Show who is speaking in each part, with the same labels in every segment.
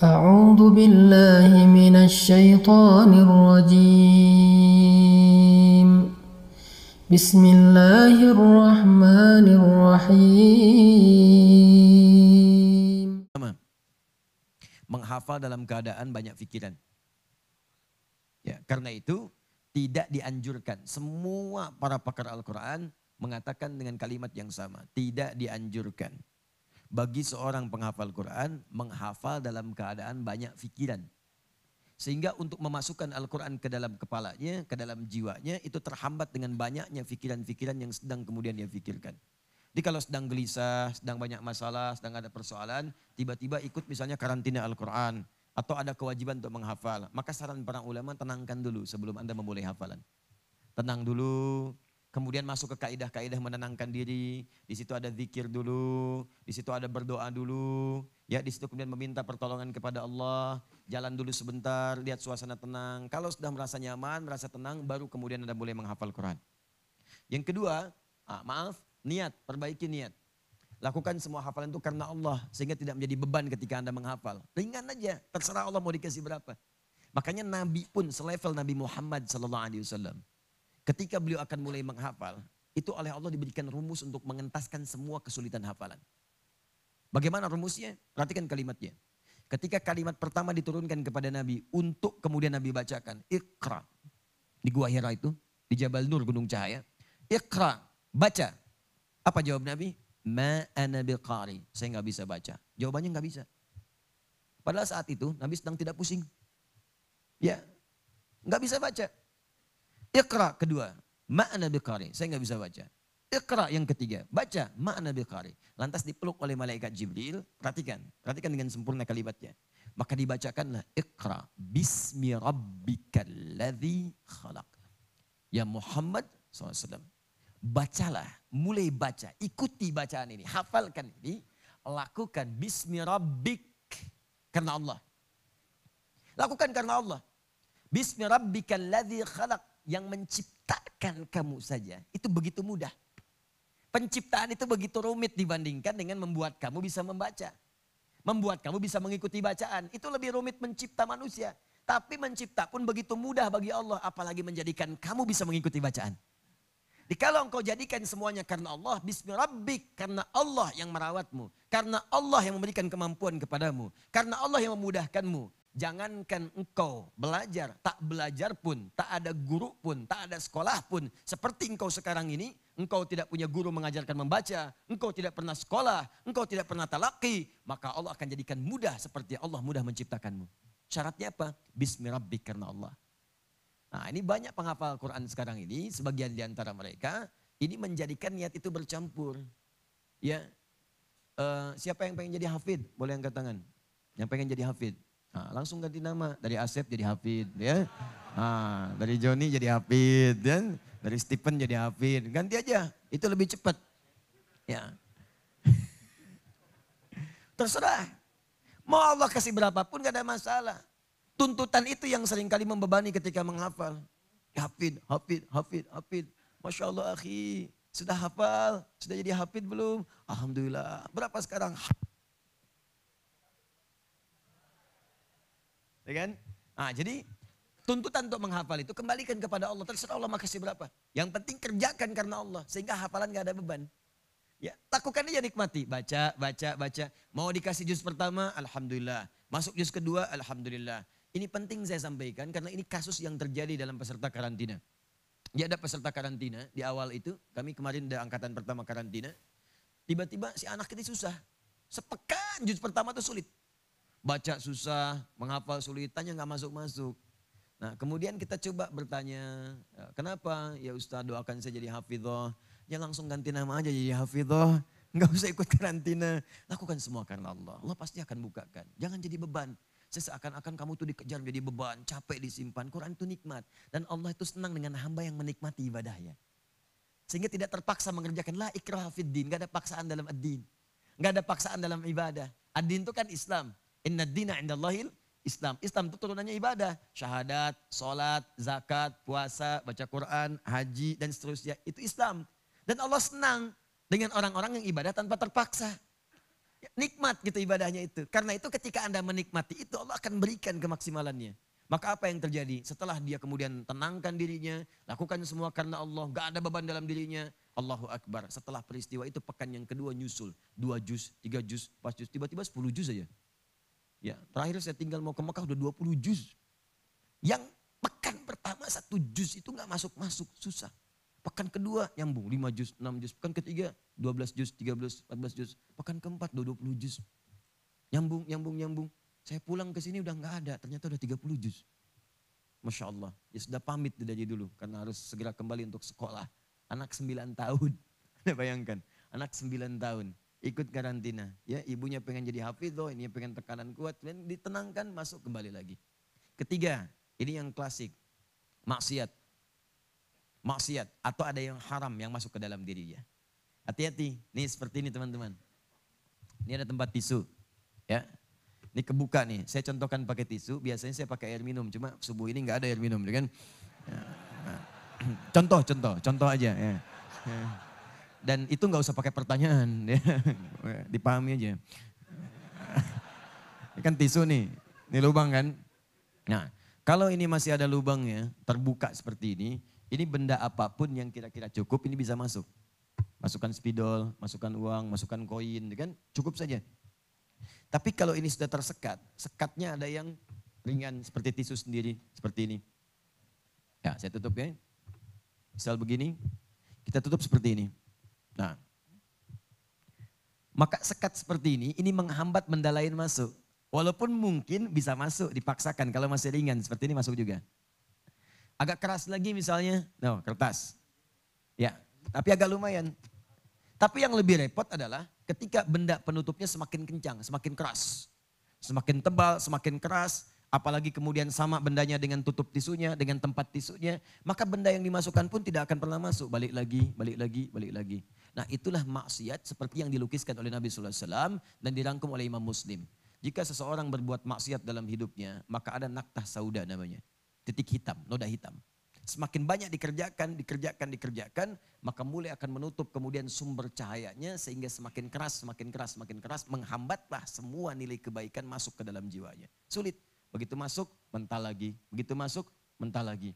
Speaker 1: أعوذ بالله من الشيطان الرجيم بسم الله الرحمن الرحيم
Speaker 2: Menghafal dalam keadaan banyak pikiran. Ya, karena itu tidak dianjurkan. Semua para pakar Al-Quran mengatakan dengan kalimat yang sama. Tidak dianjurkan. Bagi seorang penghafal Quran, menghafal dalam keadaan banyak pikiran. Sehingga untuk memasukkan Al-Quran ke dalam kepalanya, ke dalam jiwanya, itu terhambat dengan banyaknya pikiran-pikiran yang sedang kemudian dia pikirkan. Jadi kalau sedang gelisah, sedang banyak masalah, sedang ada persoalan, tiba-tiba ikut misalnya karantina Al-Quran. Atau ada kewajiban untuk menghafal. Maka saran para ulama tenangkan dulu sebelum Anda memulai hafalan. Tenang dulu, kemudian masuk ke kaidah-kaidah menenangkan diri. Di situ ada zikir dulu, di situ ada berdoa dulu. Ya, di situ kemudian meminta pertolongan kepada Allah. Jalan dulu sebentar, lihat suasana tenang. Kalau sudah merasa nyaman, merasa tenang, baru kemudian Anda boleh menghafal Quran. Yang kedua, ah, maaf, niat, perbaiki niat. Lakukan semua hafalan itu karena Allah. Sehingga tidak menjadi beban ketika Anda menghafal. Ringan aja, terserah Allah mau dikasih berapa. Makanya Nabi pun selevel Nabi Muhammad SAW. Ketika beliau akan mulai menghafal, itu oleh Allah diberikan rumus untuk mengentaskan semua kesulitan hafalan. Bagaimana rumusnya? Perhatikan kalimatnya. Ketika kalimat pertama diturunkan kepada Nabi untuk kemudian Nabi bacakan. Iqra. Di Gua Hira itu, di Jabal Nur Gunung Cahaya. Iqra, baca. Apa jawab Nabi? Ma ana biqari. Saya nggak bisa baca. Jawabannya nggak bisa. Padahal saat itu Nabi sedang tidak pusing. Ya, nggak bisa baca. Iqra kedua. Ma ana biqari. Saya nggak bisa baca. Iqra yang ketiga. Baca. Ma ana biqari. Lantas dipeluk oleh malaikat Jibril. Perhatikan. Perhatikan dengan sempurna kalimatnya. Maka dibacakanlah Iqra. Bismi rabbikal ladzi khalaq. Ya Muhammad SAW bacalah, mulai baca, ikuti bacaan ini, hafalkan ini, lakukan bismi rabbik karena Allah. Lakukan karena Allah. Bismi rabbikal ladzi khalaq yang menciptakan kamu saja. Itu begitu mudah. Penciptaan itu begitu rumit dibandingkan dengan membuat kamu bisa membaca. Membuat kamu bisa mengikuti bacaan. Itu lebih rumit mencipta manusia. Tapi mencipta pun begitu mudah bagi Allah. Apalagi menjadikan kamu bisa mengikuti bacaan. Jadi kalau engkau jadikan semuanya karena Allah, bismillahirrahmanirrahim, karena Allah yang merawatmu, karena Allah yang memberikan kemampuan kepadamu, karena Allah yang memudahkanmu. Jangankan engkau belajar, tak belajar pun, tak ada guru pun, tak ada sekolah pun. Seperti engkau sekarang ini, engkau tidak punya guru mengajarkan membaca, engkau tidak pernah sekolah, engkau tidak pernah talaki, maka Allah akan jadikan mudah seperti Allah mudah menciptakanmu. Syaratnya apa? Bismillahirrahmanirrahim karena Allah. Nah ini banyak penghafal Quran sekarang ini, sebagian di antara mereka, ini menjadikan niat itu bercampur. Ya, uh, siapa yang pengen jadi hafid? Boleh angkat tangan. Yang pengen jadi hafid. Nah, langsung ganti nama, dari Asep jadi hafid. ya. Nah, dari Joni jadi hafid. Dan dari Stephen jadi hafid. Ganti aja, itu lebih cepat. Ya. Terserah. Mau Allah kasih berapapun gak ada masalah. Tuntutan itu yang sering kali membebani ketika menghafal. Hafid, hafid, hafid, hafid. Masya Allah akhi, sudah hafal, sudah jadi hafid belum? Alhamdulillah. Berapa sekarang? Ya kan? Nah, jadi tuntutan untuk menghafal itu kembalikan kepada Allah. Terserah Allah makasih berapa. Yang penting kerjakan karena Allah. Sehingga hafalan gak ada beban. Ya, lakukan aja nikmati. Baca, baca, baca. Mau dikasih juz pertama, Alhamdulillah. Masuk juz kedua, Alhamdulillah. Ini penting saya sampaikan karena ini kasus yang terjadi dalam peserta karantina. Ya ada peserta karantina di awal itu, kami kemarin ada angkatan pertama karantina. Tiba-tiba si anak ini susah. Sepekan juz pertama itu sulit. Baca susah, menghafal sulit, tanya nggak masuk-masuk. Nah kemudian kita coba bertanya, ya, kenapa? Ya Ustaz doakan saya jadi hafidhoh. Ya langsung ganti nama aja jadi hafidhoh. Nggak usah ikut karantina. Lakukan semua karena Allah. Allah pasti akan bukakan. Jangan jadi beban. Seakan-akan kamu tuh dikejar menjadi beban, capek disimpan. Quran itu nikmat. Dan Allah itu senang dengan hamba yang menikmati ibadahnya. Sehingga tidak terpaksa mengerjakan la ikrah din. Gak ada paksaan dalam ad-din. Gak ada paksaan dalam ibadah. Ad-din itu kan Islam. Inna dina indallahil Islam. Islam itu turunannya ibadah. Syahadat, sholat, zakat, puasa, baca Quran, haji, dan seterusnya. Itu Islam. Dan Allah senang dengan orang-orang yang ibadah tanpa terpaksa. Nikmat gitu ibadahnya itu. Karena itu ketika Anda menikmati itu Allah akan berikan kemaksimalannya. Maka apa yang terjadi? Setelah dia kemudian tenangkan dirinya, lakukan semua karena Allah, gak ada beban dalam dirinya. Allahu Akbar. Setelah peristiwa itu pekan yang kedua nyusul. Dua juz, tiga juz, empat juz, tiba-tiba sepuluh juz aja. Ya, terakhir saya tinggal mau ke Mekah udah dua puluh juz. Yang pekan pertama satu juz itu gak masuk-masuk, susah. Pekan kedua nyambung, lima juz, enam juz. Pekan ketiga, dua belas juz, tiga belas, empat belas juz. Pekan keempat, dua puluh juz. Nyambung, nyambung, nyambung. Saya pulang ke sini udah nggak ada, ternyata udah 30 juz. Masya Allah, ya sudah pamit dari dulu karena harus segera kembali untuk sekolah. Anak 9 tahun, bayangkan, anak 9 tahun ikut karantina. Ya, ibunya pengen jadi hafidho, ini pengen tekanan kuat, dan ditenangkan masuk kembali lagi. Ketiga, ini yang klasik, maksiat. Maksiat atau ada yang haram yang masuk ke dalam dirinya. Hati-hati, nih seperti ini teman-teman. Ini ada tempat tisu, ya ini kebuka nih, saya contohkan pakai tisu, biasanya saya pakai air minum, cuma subuh ini nggak ada air minum, kan? Ya, nah. Contoh, contoh, contoh aja. Ya. ya. Dan itu nggak usah pakai pertanyaan, ya. dipahami aja. Ini kan tisu nih, ini lubang kan? Nah, kalau ini masih ada lubangnya, terbuka seperti ini, ini benda apa pun yang kira-kira cukup, ini bisa masuk. Masukkan spidol, masukkan uang, masukkan koin, kan? Cukup saja. Tapi kalau ini sudah tersekat, sekatnya ada yang ringan seperti tisu sendiri, seperti ini. Ya, saya tutup ya. Misal begini, kita tutup seperti ini. Nah, maka sekat seperti ini, ini menghambat benda lain masuk. Walaupun mungkin bisa masuk, dipaksakan. Kalau masih ringan, seperti ini masuk juga. Agak keras lagi misalnya, no, kertas. Ya, tapi agak lumayan. Tapi yang lebih repot adalah ketika benda penutupnya semakin kencang, semakin keras. Semakin tebal, semakin keras, apalagi kemudian sama bendanya dengan tutup tisunya, dengan tempat tisunya, maka benda yang dimasukkan pun tidak akan pernah masuk. Balik lagi, balik lagi, balik lagi. Nah itulah maksiat seperti yang dilukiskan oleh Nabi SAW dan dirangkum oleh Imam Muslim. Jika seseorang berbuat maksiat dalam hidupnya, maka ada naktah sauda namanya. Titik hitam, noda hitam. Semakin banyak dikerjakan, dikerjakan, dikerjakan, maka mulai akan menutup kemudian sumber cahayanya sehingga semakin keras, semakin keras, semakin keras, menghambatlah semua nilai kebaikan masuk ke dalam jiwanya. Sulit. Begitu masuk, mental lagi. Begitu masuk, mental lagi.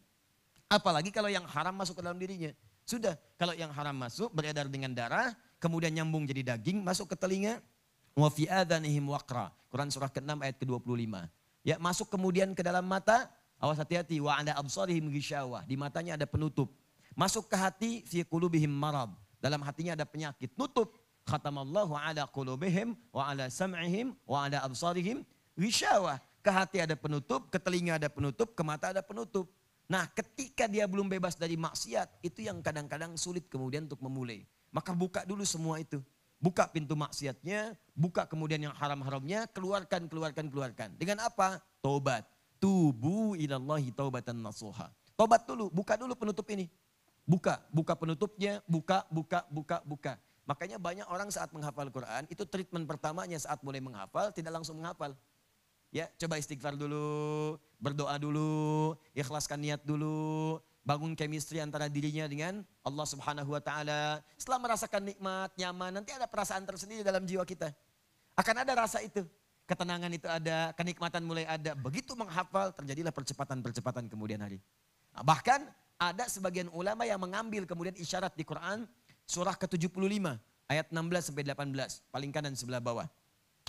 Speaker 2: Apalagi kalau yang haram masuk ke dalam dirinya. Sudah, kalau yang haram masuk beredar dengan darah, kemudian nyambung jadi daging, masuk ke telinga, wa fi adanihim waqra. Quran surah ke-6 ayat ke-25. Ya, masuk kemudian ke dalam mata, Awas hati-hati. Wa anda absarihim gisyawa. Di matanya ada penutup. Masuk ke hati fi qulubihim marad. Dalam hatinya ada penyakit. Nutup. Khatamallahu ala qulubihim wa ala sam'ihim wa ala absarihim gisyawa. Ke hati ada penutup, ke telinga ada penutup, ke mata ada penutup. Nah ketika dia belum bebas dari maksiat, itu yang kadang-kadang sulit kemudian untuk memulai. Maka buka dulu semua itu. Buka pintu maksiatnya, buka kemudian yang haram-haramnya, keluarkan, keluarkan, keluarkan. Dengan apa? Tobat tubu ilallahi taubatan nasuha. Tobat dulu, buka dulu penutup ini. Buka, buka penutupnya, buka, buka, buka, buka. Makanya banyak orang saat menghafal Quran, itu treatment pertamanya saat mulai menghafal, tidak langsung menghafal. Ya, coba istighfar dulu, berdoa dulu, ikhlaskan niat dulu, bangun chemistry antara dirinya dengan Allah Subhanahu wa taala. Setelah merasakan nikmat, nyaman, nanti ada perasaan tersendiri dalam jiwa kita. Akan ada rasa itu ketenangan itu ada, kenikmatan mulai ada. Begitu menghafal terjadilah percepatan-percepatan kemudian hari. Nah, bahkan ada sebagian ulama yang mengambil kemudian isyarat di Quran surah ke-75 ayat 16 sampai 18 paling kanan sebelah bawah.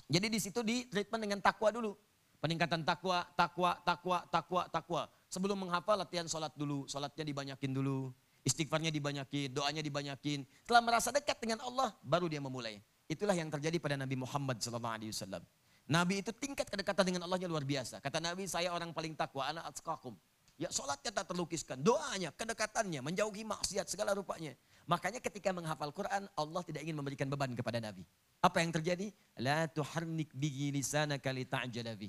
Speaker 2: Jadi di situ di treatment dengan takwa dulu. Peningkatan takwa, takwa, takwa, takwa, takwa. Sebelum menghafal latihan sholat dulu, sholatnya dibanyakin dulu. Istighfarnya dibanyakin, doanya dibanyakin. Setelah merasa dekat dengan Allah, baru dia memulai. Itulah yang terjadi pada Nabi Muhammad SAW. Nabi itu tingkat kedekatan dengan Allahnya luar biasa. Kata Nabi, saya orang paling takwa, anak atskakum. Ya sholatnya tak terlukiskan, doanya, kedekatannya, menjauhi maksiat segala rupanya. Makanya ketika menghafal Quran, Allah tidak ingin memberikan beban kepada Nabi. Apa yang terjadi? La tuharnik bihi lisanaka li ta'jalabi.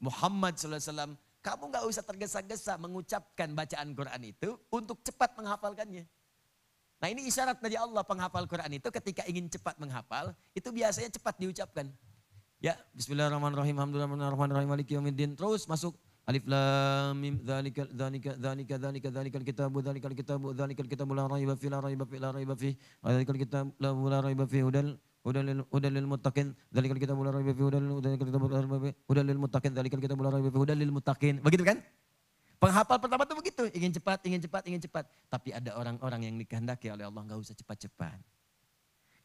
Speaker 2: Muhammad SAW, kamu gak usah tergesa-gesa mengucapkan bacaan Quran itu untuk cepat menghafalkannya. Nah ini isyarat dari Allah penghafal Quran itu ketika ingin cepat menghafal, itu biasanya cepat diucapkan. Ya, bismillahirrahmanirrahim. Alhamdulillahirrahmanirrahim. Maliki. Terus masuk Alif lam mim dzalika dzalika dzalika dzalika dzalikal kitabu dzalikal kitabu dzalikal kitabu la raiba fi la raiba fi la raiba fi dzalikal kitabu la raiba fi hudal Fihi hudan lil dzalikal kitabul la raiba fihi hudan lil muttaqin, dzalikal kitabul la raiba fihi hudan lil muttaqin. Begitu kan? Penghafal pertama tuh begitu, ingin cepat, ingin cepat, ingin cepat. Tapi ada orang-orang yang dikehendaki oleh Allah nggak usah cepat-cepat.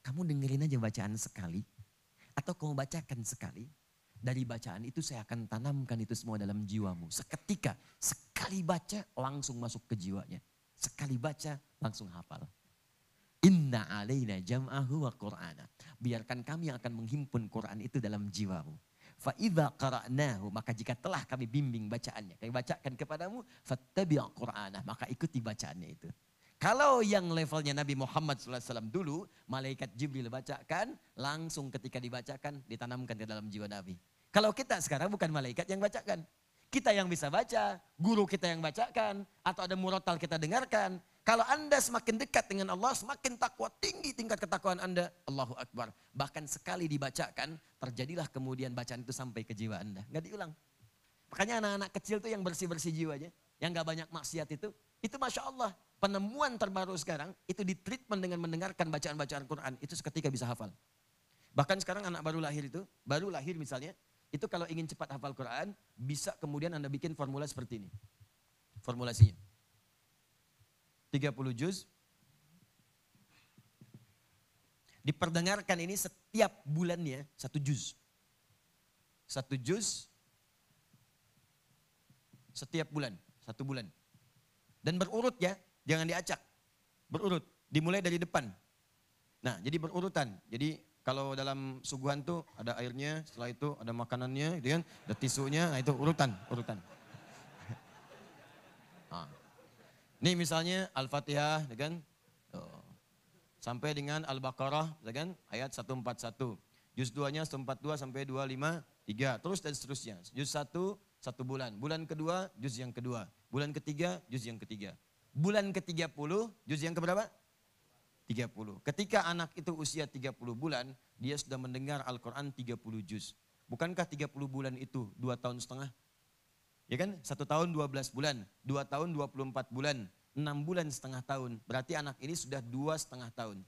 Speaker 2: Kamu dengerin aja bacaan sekali, atau kamu bacakan sekali. Dari bacaan itu saya akan tanamkan itu semua dalam jiwamu. Seketika, sekali baca langsung masuk ke jiwanya. Sekali baca langsung hafal. Inna alaina jam'ahu wa qur'ana. Biarkan kami yang akan menghimpun Quran itu dalam jiwamu. Fa'idha qara'nahu, maka jika telah kami bimbing bacaannya, kami bacakan kepadamu, fattabi' qur'ana, maka ikuti bacaannya itu. Kalau yang levelnya Nabi Muhammad SAW dulu, malaikat Jibril bacakan, langsung ketika dibacakan, ditanamkan ke dalam jiwa Nabi. Kalau kita sekarang bukan malaikat yang bacakan. Kita yang bisa baca, guru kita yang bacakan, atau ada murotal kita dengarkan. Kalau Anda semakin dekat dengan Allah, semakin takwa tinggi tingkat ketakwaan Anda. Allahu Akbar. Bahkan sekali dibacakan, terjadilah kemudian bacaan itu sampai ke jiwa Anda. Nggak diulang. Makanya anak-anak kecil tuh yang bersih-bersih jiwanya, yang nggak banyak maksiat itu, itu Masya Allah. Penemuan terbaru sekarang, itu di treatment dengan mendengarkan bacaan-bacaan Quran, itu seketika bisa hafal. Bahkan sekarang anak baru lahir itu, baru lahir misalnya, itu kalau ingin cepat hafal Quran, bisa kemudian Anda bikin formula seperti ini. Formulasinya 30 juz. Diperdengarkan ini setiap bulannya satu juz. Satu juz setiap bulan, satu bulan. Dan berurut ya, jangan diacak. Berurut, dimulai dari depan. Nah, jadi berurutan. Jadi kalau dalam suguhan tuh ada airnya, setelah itu ada makanannya, gitu kan, ada tisunya, nah itu urutan, urutan. Nah. Ini misalnya Al-Fatihah, ya kan? Sampai dengan Al-Baqarah, ya kan? Ayat 141. Juz 2-nya 142 sampai 253. Terus dan seterusnya. Juz 1, satu bulan. Bulan kedua, juz yang kedua. Bulan ketiga, juz yang ketiga. Bulan ke-30, juz yang keberapa? 30. Ketika anak itu usia 30 bulan, dia sudah mendengar Al-Quran 30 juz. Bukankah 30 bulan itu dua tahun setengah? Ya kan? Satu tahun 12 bulan, dua tahun 24 bulan, enam bulan setengah tahun. Berarti anak ini sudah dua setengah tahun.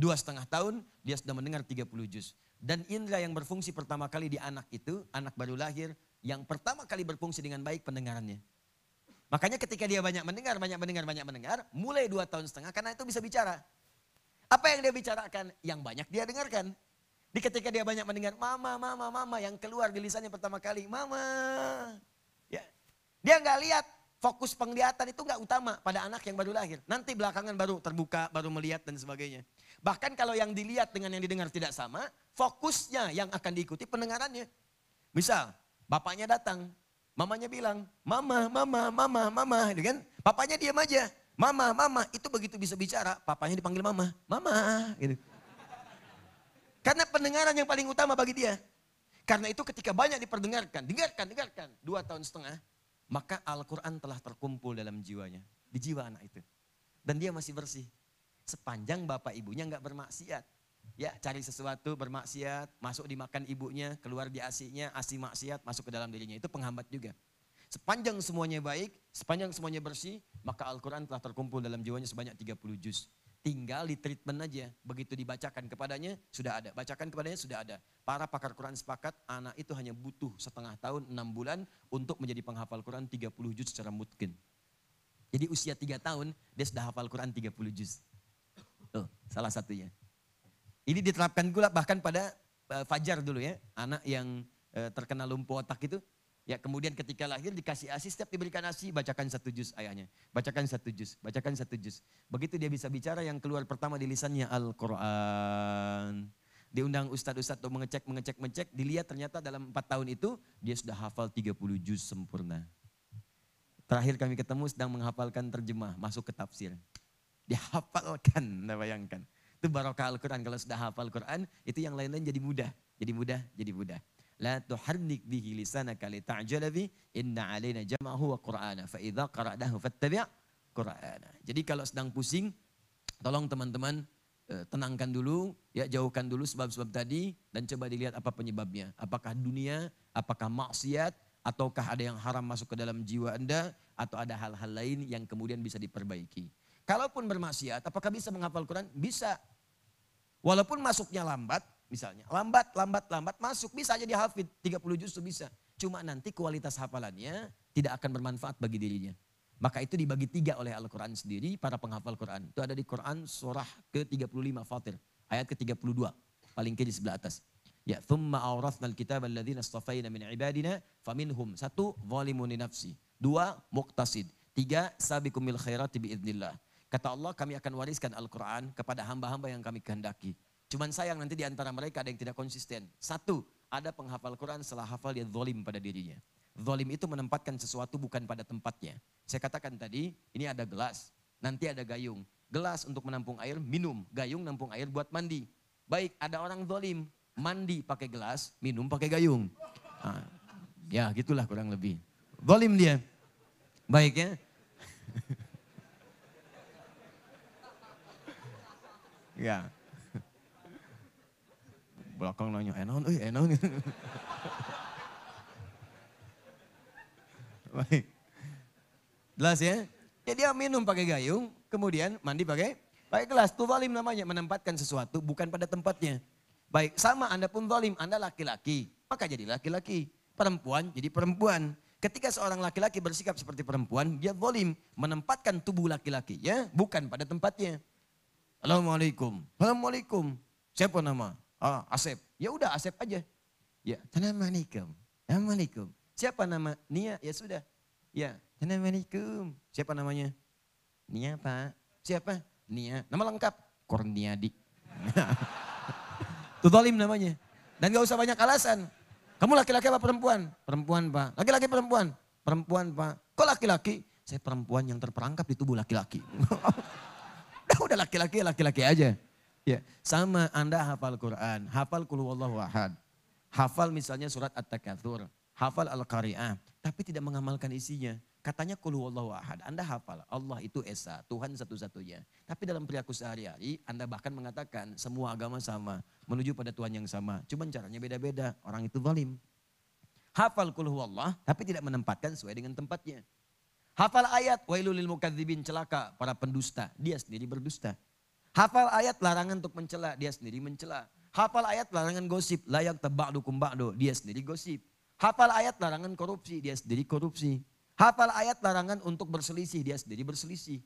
Speaker 2: Dua setengah tahun dia sudah mendengar 30 juz. Dan indera yang berfungsi pertama kali di anak itu, anak baru lahir, yang pertama kali berfungsi dengan baik pendengarannya. Makanya ketika dia banyak mendengar, banyak mendengar, banyak mendengar, mulai dua tahun setengah karena itu bisa bicara. Apa yang dia bicarakan? Yang banyak dia dengarkan. Di ketika dia banyak mendengar mama, mama, mama yang keluar di lisannya pertama kali, mama. Ya. Dia nggak lihat fokus penglihatan itu nggak utama pada anak yang baru lahir. Nanti belakangan baru terbuka, baru melihat dan sebagainya. Bahkan kalau yang dilihat dengan yang didengar tidak sama, fokusnya yang akan diikuti pendengarannya. Misal, bapaknya datang, mamanya bilang, mama, mama, mama, mama, gitu kan? Papanya diam aja, mama, mama, itu begitu bisa bicara, papanya dipanggil mama, mama, gitu. Karena pendengaran yang paling utama bagi dia. Karena itu ketika banyak diperdengarkan, dengarkan, dengarkan, dua tahun setengah, maka Al-Quran telah terkumpul dalam jiwanya, di jiwa anak itu. Dan dia masih bersih. Sepanjang bapak ibunya nggak bermaksiat. Ya cari sesuatu bermaksiat, masuk dimakan ibunya, keluar di asinya, asi maksiat, masuk ke dalam dirinya. Itu penghambat juga. Sepanjang semuanya baik, sepanjang semuanya bersih, maka Al-Quran telah terkumpul dalam jiwanya sebanyak 30 juz. Tinggal di treatment aja. Begitu dibacakan kepadanya, sudah ada. Bacakan kepadanya, sudah ada. Para pakar Quran sepakat, anak itu hanya butuh setengah tahun, enam bulan untuk menjadi penghafal Quran 30 juz secara mungkin. Jadi usia tiga tahun, dia sudah hafal Quran 30 juz. Tuh, salah satunya. Ini diterapkan pula bahkan pada eh, Fajar dulu ya, anak yang eh, terkena lumpuh otak itu, Ya kemudian ketika lahir dikasih asi, setiap diberikan asi bacakan satu juz ayahnya. Bacakan satu juz, bacakan satu juz. Begitu dia bisa bicara yang keluar pertama di lisannya Al-Quran. Diundang ustadz-ustadz untuk mengecek, mengecek, mengecek. Dilihat ternyata dalam empat tahun itu dia sudah hafal 30 juz sempurna. Terakhir kami ketemu sedang menghafalkan terjemah, masuk ke tafsir. Dihafalkan, anda bayangkan. Itu barokah Al-Quran. Kalau sudah hafal Quran, itu yang lain-lain jadi mudah. Jadi mudah, jadi mudah. La tuharnik bihi lisanaka li ta'jala inna alaina jam'ahu wa qur'ana fa idza. Jadi kalau sedang pusing tolong teman-teman eh, tenangkan dulu, ya jauhkan dulu sebab-sebab tadi dan coba dilihat apa penyebabnya. Apakah dunia, apakah maksiat, ataukah ada yang haram masuk ke dalam jiwa Anda atau ada hal-hal lain yang kemudian bisa diperbaiki. Kalaupun bermaksiat, apakah bisa menghafal Quran? Bisa. Walaupun masuknya lambat, misalnya. Lambat, lambat, lambat masuk. Bisa aja dihafid, 30 juz itu bisa. Cuma nanti kualitas hafalannya tidak akan bermanfaat bagi dirinya. Maka itu dibagi tiga oleh Al-Quran sendiri, para penghafal Quran. Itu ada di Quran surah ke-35 Fatir, ayat ke-32. Paling kiri sebelah atas. Ya, thumma awrathna al-kitab astafayna min ibadina faminhum. Satu, zalimun nafsi. Dua, muqtasid. Tiga, sabikum bil khairati biidnillah. Kata Allah, kami akan wariskan Al-Quran kepada hamba-hamba yang kami kehendaki. Cuman sayang nanti di antara mereka ada yang tidak konsisten. Satu, ada penghafal Quran setelah hafal dia zolim pada dirinya. Zolim itu menempatkan sesuatu bukan pada tempatnya. Saya katakan tadi, ini ada gelas, nanti ada gayung. Gelas untuk menampung air, minum. Gayung nampung air buat mandi. Baik, ada orang zolim, mandi pakai gelas, minum pakai gayung. Nah, ya gitulah kurang lebih. Zolim dia. Baik ya. ya. Belakang nanya, enon, eh enon. Baik. Jelas ya? Ya dia minum pakai gayung, kemudian mandi pakai pakai gelas. Itu zalim namanya, menempatkan sesuatu bukan pada tempatnya. Baik, sama Anda pun zalim, Anda laki-laki, maka jadi laki-laki. Perempuan jadi perempuan. Ketika seorang laki-laki bersikap seperti perempuan, dia zalim, menempatkan tubuh laki-laki ya, bukan pada tempatnya. Assalamualaikum. Assalamualaikum. Siapa nama? Ah, Asep. Ya udah Asep aja. Ya, Assalamualaikum. Assalamualaikum. Siapa nama? Nia. Ya sudah. Ya, Assalamualaikum. Siapa namanya? Nia Pak. Siapa? Nia. Nama lengkap? Korniadi. Itu zalim namanya. Dan gak usah banyak alasan. Kamu laki-laki apa perempuan? Perempuan Pak. Laki-laki perempuan? Perempuan Pak. Kok laki-laki? Saya perempuan yang terperangkap di tubuh laki-laki. udah laki-laki laki-laki aja. Ya, sama Anda hafal Quran, hafal Qul huwallahu ahad. Hafal misalnya surat At-Takatsur, hafal Al-Qari'ah, tapi tidak mengamalkan isinya. Katanya Qul huwallahu ahad, Anda hafal Allah itu Esa, Tuhan satu-satunya. Tapi dalam perilaku sehari-hari Anda bahkan mengatakan semua agama sama, menuju pada Tuhan yang sama. Cuman caranya beda-beda, orang itu zalim. Hafal Qul huwallah, tapi tidak menempatkan sesuai dengan tempatnya. Hafal ayat wailul lil mukadzibin celaka para pendusta, dia sendiri berdusta. Hafal ayat larangan untuk mencela, dia sendiri mencela. Hafal ayat larangan gosip, layak teba'dukum ba'du, dia sendiri gosip. Hafal ayat larangan korupsi, dia sendiri korupsi. Hafal ayat larangan untuk berselisih, dia sendiri berselisih.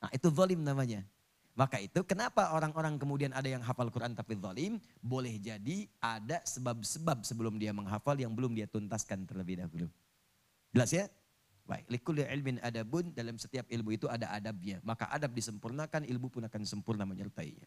Speaker 2: Nah itu zalim namanya. Maka itu kenapa orang-orang kemudian ada yang hafal Quran tapi zalim? Boleh jadi ada sebab-sebab sebelum dia menghafal yang belum dia tuntaskan terlebih dahulu. Jelas ya? Baik, likulli ilmin adabun, dalam setiap ilmu itu ada adabnya. Maka adab disempurnakan, ilmu pun akan sempurna menyertainya.